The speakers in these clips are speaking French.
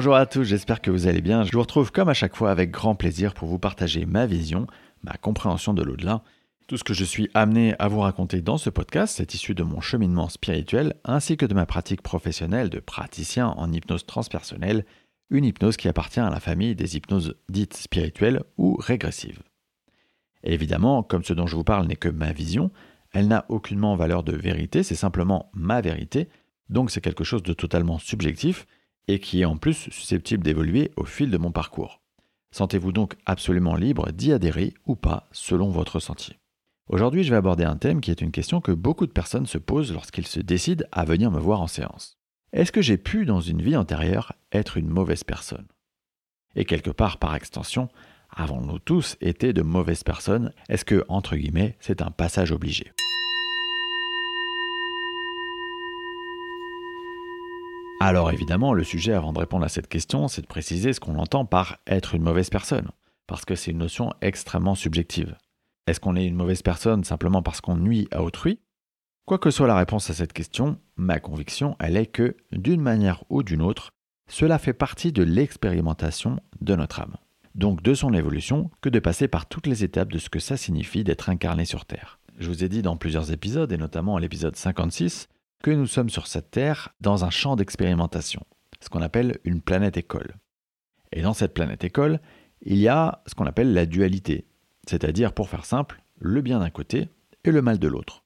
Bonjour à tous, j'espère que vous allez bien. Je vous retrouve comme à chaque fois avec grand plaisir pour vous partager ma vision, ma compréhension de l'au-delà. Tout ce que je suis amené à vous raconter dans ce podcast, c'est issu de mon cheminement spirituel ainsi que de ma pratique professionnelle de praticien en hypnose transpersonnelle, une hypnose qui appartient à la famille des hypnoses dites spirituelles ou régressives. évidemment, comme ce dont je vous parle n'est que ma vision, elle n'a aucunement valeur de vérité, c'est simplement ma vérité, donc c'est quelque chose de totalement subjectif et qui est en plus susceptible d'évoluer au fil de mon parcours. Sentez-vous donc absolument libre d'y adhérer ou pas selon votre sentier. Aujourd'hui, je vais aborder un thème qui est une question que beaucoup de personnes se posent lorsqu'ils se décident à venir me voir en séance. Est-ce que j'ai pu, dans une vie antérieure, être une mauvaise personne? Et quelque part, par extension, avons-nous tous été de mauvaises personnes? Est-ce que, entre guillemets, c'est un passage obligé? Alors évidemment, le sujet avant de répondre à cette question, c'est de préciser ce qu'on entend par être une mauvaise personne, parce que c'est une notion extrêmement subjective. Est-ce qu'on est une mauvaise personne simplement parce qu'on nuit à autrui? Quoi que soit la réponse à cette question, ma conviction, elle est que, d'une manière ou d'une autre, cela fait partie de l'expérimentation de notre âme. Donc de son évolution que de passer par toutes les étapes de ce que ça signifie d'être incarné sur Terre. Je vous ai dit dans plusieurs épisodes, et notamment à l'épisode 56, que nous sommes sur cette Terre dans un champ d'expérimentation, ce qu'on appelle une planète école. Et dans cette planète école, il y a ce qu'on appelle la dualité, c'est-à-dire, pour faire simple, le bien d'un côté et le mal de l'autre.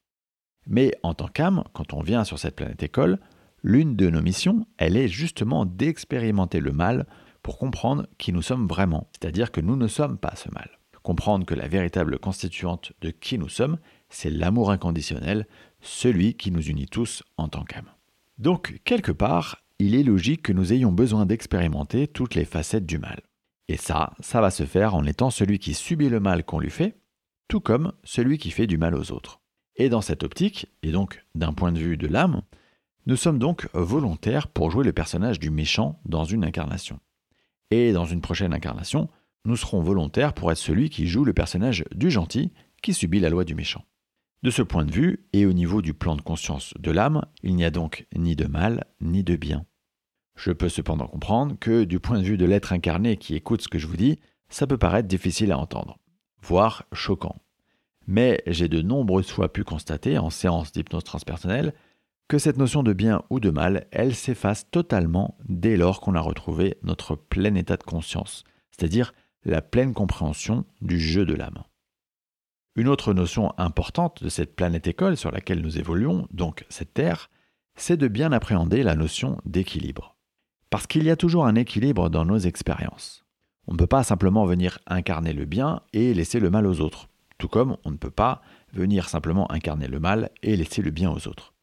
Mais en tant qu'âme, quand on vient sur cette planète école, l'une de nos missions, elle est justement d'expérimenter le mal pour comprendre qui nous sommes vraiment, c'est-à-dire que nous ne sommes pas ce mal. Comprendre que la véritable constituante de qui nous sommes, c'est l'amour inconditionnel, celui qui nous unit tous en tant qu'âme. Donc, quelque part, il est logique que nous ayons besoin d'expérimenter toutes les facettes du mal. Et ça, ça va se faire en étant celui qui subit le mal qu'on lui fait, tout comme celui qui fait du mal aux autres. Et dans cette optique, et donc d'un point de vue de l'âme, nous sommes donc volontaires pour jouer le personnage du méchant dans une incarnation. Et dans une prochaine incarnation, nous serons volontaires pour être celui qui joue le personnage du gentil qui subit la loi du méchant. De ce point de vue, et au niveau du plan de conscience de l'âme, il n'y a donc ni de mal ni de bien. Je peux cependant comprendre que du point de vue de l'être incarné qui écoute ce que je vous dis, ça peut paraître difficile à entendre, voire choquant. Mais j'ai de nombreuses fois pu constater en séance d'hypnose transpersonnelle que cette notion de bien ou de mal, elle s'efface totalement dès lors qu'on a retrouvé notre plein état de conscience, c'est-à-dire la pleine compréhension du jeu de l'âme. Une autre notion importante de cette planète école sur laquelle nous évoluons, donc cette Terre, c'est de bien appréhender la notion d'équilibre. Parce qu'il y a toujours un équilibre dans nos expériences. On ne peut pas simplement venir incarner le bien et laisser le mal aux autres, tout comme on ne peut pas venir simplement incarner le mal et laisser le bien aux autres.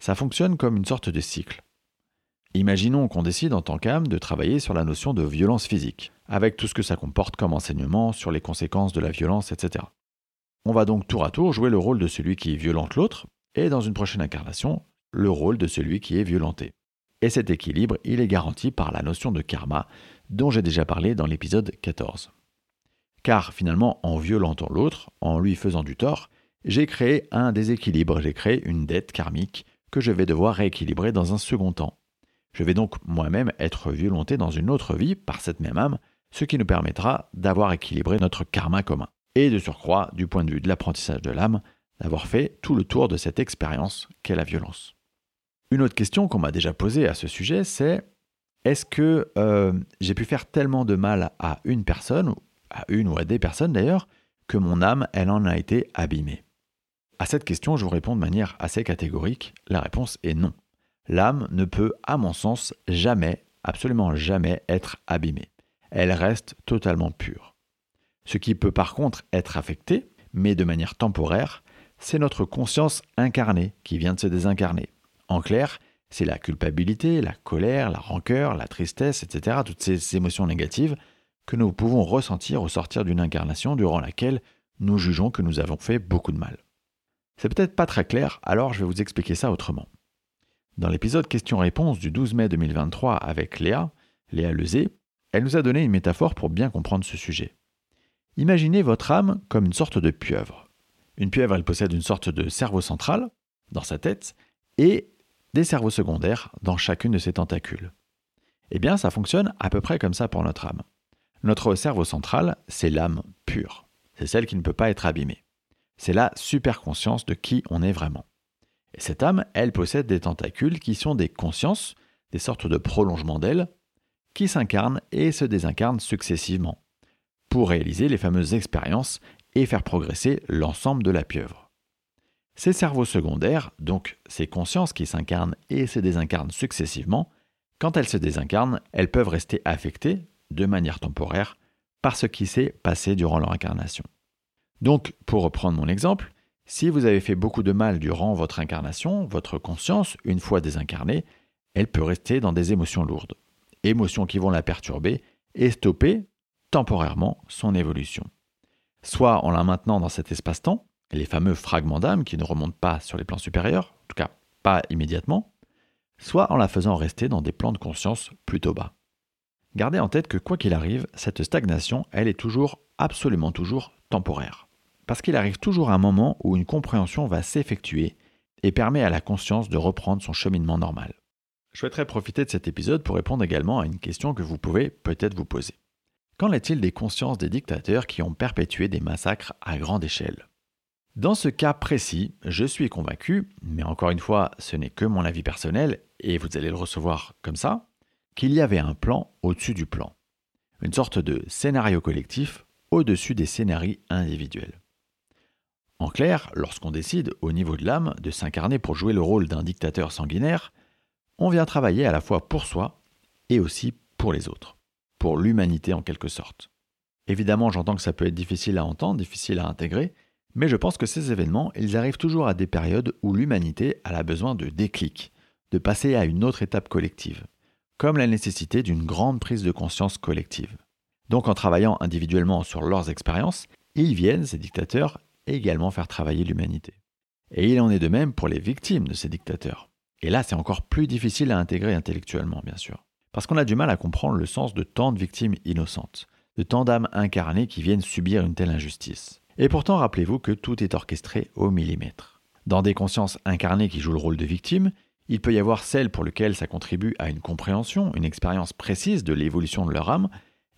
Ça fonctionne comme une sorte de cycle. Imaginons qu'on décide en tant qu'âme de travailler sur la notion de violence physique, avec tout ce que ça comporte comme enseignement sur les conséquences de la violence, etc. On va donc tour à tour jouer le rôle de celui qui violente l'autre, et dans une prochaine incarnation, le rôle de celui qui est violenté. Et cet équilibre, il est garanti par la notion de karma, dont j'ai déjà parlé dans l'épisode 14. Car finalement, en violentant l'autre, en lui faisant du tort, j'ai créé un déséquilibre, j'ai créé une dette karmique que je vais devoir rééquilibrer dans un second temps. Je vais donc moi-même être violenté dans une autre vie par cette même âme, ce qui nous permettra d'avoir équilibré notre karma commun et de surcroît, du point de vue de l'apprentissage de l'âme, d'avoir fait tout le tour de cette expérience qu'est la violence. Une autre question qu'on m'a déjà posée à ce sujet, c'est est-ce que euh, j'ai pu faire tellement de mal à une personne, à une ou à des personnes d'ailleurs, que mon âme, elle en a été abîmée? À cette question, je vous réponds de manière assez catégorique. La réponse est non. L'âme ne peut, à mon sens, jamais, absolument jamais être abîmée. Elle reste totalement pure. Ce qui peut par contre être affecté, mais de manière temporaire, c'est notre conscience incarnée qui vient de se désincarner. En clair, c'est la culpabilité, la colère, la rancœur, la tristesse, etc., toutes ces émotions négatives que nous pouvons ressentir au sortir d'une incarnation durant laquelle nous jugeons que nous avons fait beaucoup de mal. C'est peut-être pas très clair, alors je vais vous expliquer ça autrement. Dans l'épisode question-réponse du 12 mai 2023 avec Léa, Léa Lezé, elle nous a donné une métaphore pour bien comprendre ce sujet. Imaginez votre âme comme une sorte de pieuvre. Une pieuvre, elle possède une sorte de cerveau central dans sa tête et des cerveaux secondaires dans chacune de ses tentacules. Eh bien, ça fonctionne à peu près comme ça pour notre âme. Notre cerveau central, c'est l'âme pure. C'est celle qui ne peut pas être abîmée. C'est la superconscience de qui on est vraiment. Et cette âme, elle possède des tentacules qui sont des consciences, des sortes de prolongements d'elle, qui s'incarnent et se désincarnent successivement, pour réaliser les fameuses expériences et faire progresser l'ensemble de la pieuvre. Ces cerveaux secondaires, donc ces consciences qui s'incarnent et se désincarnent successivement, quand elles se désincarnent, elles peuvent rester affectées, de manière temporaire, par ce qui s'est passé durant leur incarnation. Donc, pour reprendre mon exemple, si vous avez fait beaucoup de mal durant votre incarnation, votre conscience, une fois désincarnée, elle peut rester dans des émotions lourdes, émotions qui vont la perturber et stopper temporairement son évolution. Soit en la maintenant dans cet espace-temps, les fameux fragments d'âme qui ne remontent pas sur les plans supérieurs, en tout cas pas immédiatement, soit en la faisant rester dans des plans de conscience plutôt bas. Gardez en tête que quoi qu'il arrive, cette stagnation, elle est toujours, absolument toujours, temporaire. Parce qu'il arrive toujours un moment où une compréhension va s'effectuer et permet à la conscience de reprendre son cheminement normal. Je souhaiterais profiter de cet épisode pour répondre également à une question que vous pouvez peut-être vous poser. Qu'en est-il des consciences des dictateurs qui ont perpétué des massacres à grande échelle? Dans ce cas précis, je suis convaincu, mais encore une fois, ce n'est que mon avis personnel, et vous allez le recevoir comme ça, qu'il y avait un plan au-dessus du plan. Une sorte de scénario collectif au-dessus des scénarios individuels. En clair, lorsqu'on décide, au niveau de l'âme, de s'incarner pour jouer le rôle d'un dictateur sanguinaire, on vient travailler à la fois pour soi et aussi pour les autres, pour l'humanité en quelque sorte. Évidemment, j'entends que ça peut être difficile à entendre, difficile à intégrer, mais je pense que ces événements, ils arrivent toujours à des périodes où l'humanité a besoin de déclic, de passer à une autre étape collective comme la nécessité d'une grande prise de conscience collective. Donc en travaillant individuellement sur leurs expériences, ils viennent, ces dictateurs, également faire travailler l'humanité. Et il en est de même pour les victimes de ces dictateurs. Et là, c'est encore plus difficile à intégrer intellectuellement, bien sûr. Parce qu'on a du mal à comprendre le sens de tant de victimes innocentes, de tant d'âmes incarnées qui viennent subir une telle injustice. Et pourtant, rappelez-vous que tout est orchestré au millimètre. Dans des consciences incarnées qui jouent le rôle de victimes, il peut y avoir celles pour lesquelles ça contribue à une compréhension, une expérience précise de l'évolution de leur âme,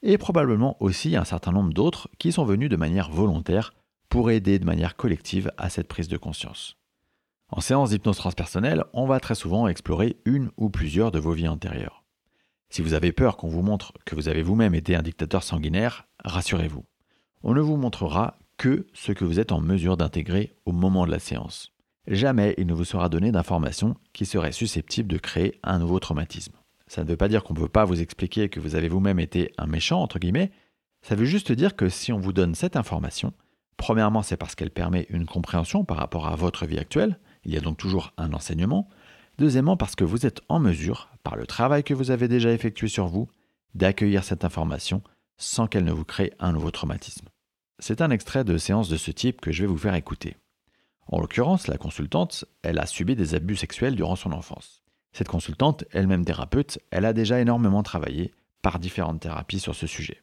et probablement aussi un certain nombre d'autres qui sont venus de manière volontaire pour aider de manière collective à cette prise de conscience. En séance d'hypnose transpersonnelle, on va très souvent explorer une ou plusieurs de vos vies antérieures. Si vous avez peur qu'on vous montre que vous avez vous-même été un dictateur sanguinaire, rassurez-vous. On ne vous montrera que ce que vous êtes en mesure d'intégrer au moment de la séance jamais il ne vous sera donné d'informations qui seraient susceptibles de créer un nouveau traumatisme. Ça ne veut pas dire qu'on ne peut pas vous expliquer que vous avez vous-même été un méchant, entre guillemets, ça veut juste dire que si on vous donne cette information, premièrement c'est parce qu'elle permet une compréhension par rapport à votre vie actuelle, il y a donc toujours un enseignement, deuxièmement parce que vous êtes en mesure, par le travail que vous avez déjà effectué sur vous, d'accueillir cette information sans qu'elle ne vous crée un nouveau traumatisme. C'est un extrait de séance de ce type que je vais vous faire écouter. En l'occurrence, la consultante, elle a subi des abus sexuels durant son enfance. Cette consultante, elle-même thérapeute, elle a déjà énormément travaillé par différentes thérapies sur ce sujet.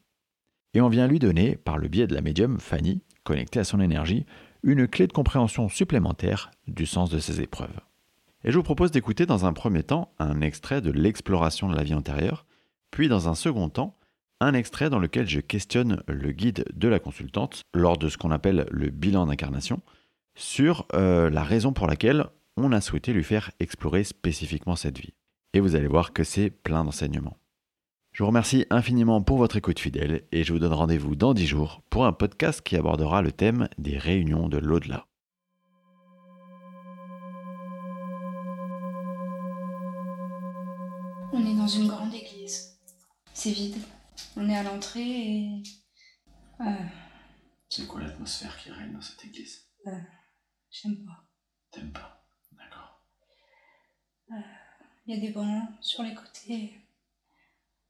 Et on vient lui donner, par le biais de la médium Fanny, connectée à son énergie, une clé de compréhension supplémentaire du sens de ces épreuves. Et je vous propose d'écouter dans un premier temps un extrait de l'exploration de la vie antérieure, puis dans un second temps, un extrait dans lequel je questionne le guide de la consultante lors de ce qu'on appelle le bilan d'incarnation, sur euh, la raison pour laquelle on a souhaité lui faire explorer spécifiquement cette vie. Et vous allez voir que c'est plein d'enseignements. Je vous remercie infiniment pour votre écoute fidèle et je vous donne rendez-vous dans 10 jours pour un podcast qui abordera le thème des réunions de l'au-delà. On est dans une grande église. C'est vide. On est à l'entrée et... Euh, c'est quoi l'atmosphère qui règne dans cette église? Euh, J'aime pas. T'aimes pas? D'accord. Il euh, y a des bancs sur les côtés.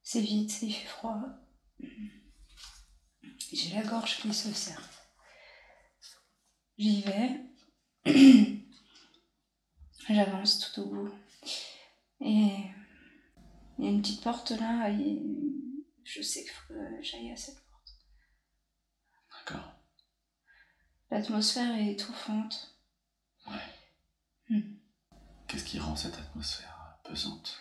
C'est vide, il fait froid. J'ai la gorge qui se serre. J'y vais. J'avance tout au bout. Et il y a une petite porte là. Et je sais qu'il faut que j'aille à cette porte. D'accord. L'atmosphère est étouffante. Ouais. Hmm. Qu'est-ce qui rend cette atmosphère pesante?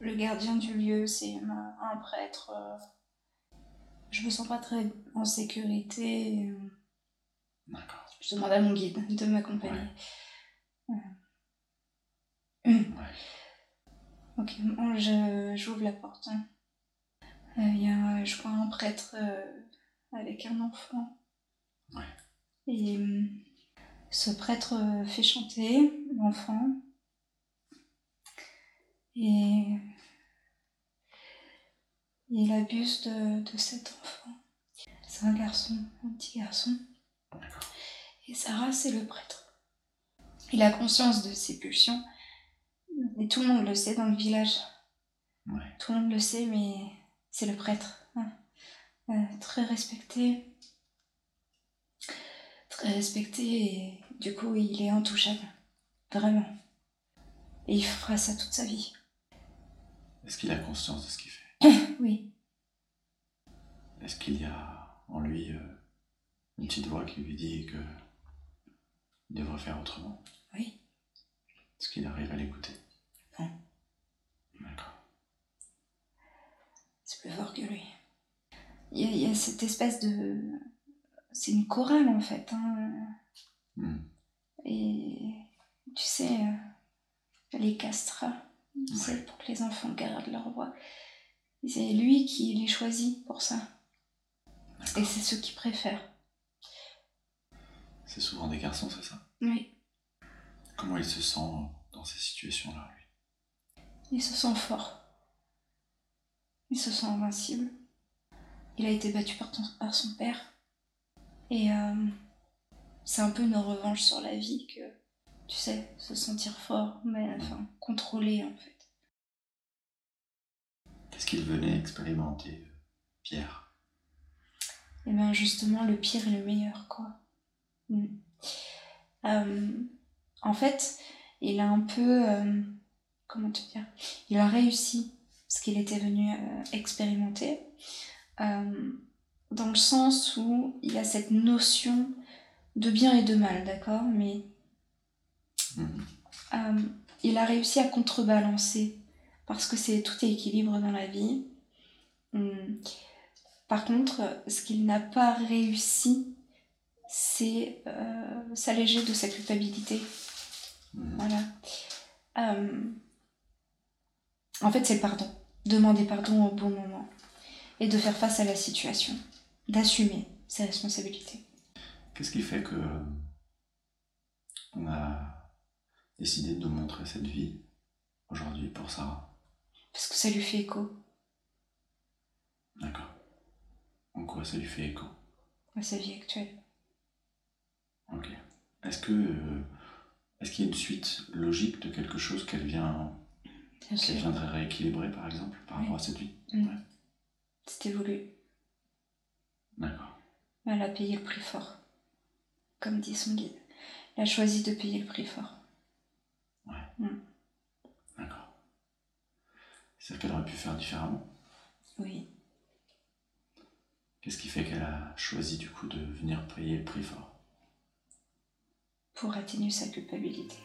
Le gardien du lieu, c'est un prêtre. Je me sens pas très en sécurité. D'accord. Je demande à mon guide de m'accompagner. Ok, j'ouvre la porte. Hein. Il y a, je vois un prêtre avec un enfant. Ouais. Et ce prêtre fait chanter l'enfant. Et il abuse de, de cet enfant. C'est un garçon, un petit garçon. Et Sarah, c'est le prêtre. Il a conscience de ses pulsions. Et tout le monde le sait dans le village. Tout le monde le sait, mais c'est le prêtre. Hein. Euh, très respecté. Très respecté et du coup, il est intouchable. Vraiment. Et il fera ça toute sa vie. Est-ce qu'il a conscience de ce qu'il fait Oui. Est-ce qu'il y a en lui euh, une petite voix qui lui dit que il devrait faire autrement Oui. Est-ce qu'il arrive à l'écouter? Non. D'accord. C'est plus fort que lui. Il y, a, cette espèce de. C'est une chorale en fait. Hein. Hmm. Et tu sais, euh, les castrats, c'est pour que les enfants gardent leur voix. C'est lui qui les choisit pour ça. Et c'est ceux qui préfèrent. C'est souvent des garçons, c'est ça? Oui. Comment il se sent dans ces situations-là, Il se sent fort. Il se sent invincible. Il a été battu par, son père. Et euh, c'est un peu une revanche sur la vie que, tu sais, se sentir fort, mais enfin, contrôlé en fait. Qu'est-ce qu'il venait expérimenter, Pierre? Eh bien, justement, le pire et le meilleur, quoi. Mm. Euh, en fait, il a un peu. Euh, comment te dire Il a réussi ce qu'il était venu euh, expérimenter, dans le sens où il a cette notion de bien et de mal, d'accord Mais mm-hmm. il a réussi à contrebalancer parce que c'est tout est équilibre dans la vie. Hum. Par contre, ce qu'il n'a pas réussi, c'est euh, s'alléger de sa culpabilité. Mmh. Voilà. En fait, c'est le pardon. Demander pardon au bon moment. Et de faire face à la situation. D'assumer ses responsabilités. Qu'est-ce qui fait que on a décidé de montrer cette vie aujourd'hui pour Sarah? Parce que ça lui fait écho. D'accord. En quoi ça lui fait écho? À sa vie actuelle. Ok. Est-ce que euh, est-ce qu'il y a une suite logique de quelque chose qu'elle vient qu'elle viendrait rééquilibrer par exemple par rapport à cette vie mmh. C'était voulu. D'accord. Elle a payé le prix fort, comme dit son guide. Elle a choisi de payer le prix fort. Ouais. Mmh. C'est-à-dire qu'elle aurait pu faire différemment Oui. Qu'est-ce qui fait qu'elle a choisi du coup de venir payer le prix fort? Pour atténuer sa culpabilité.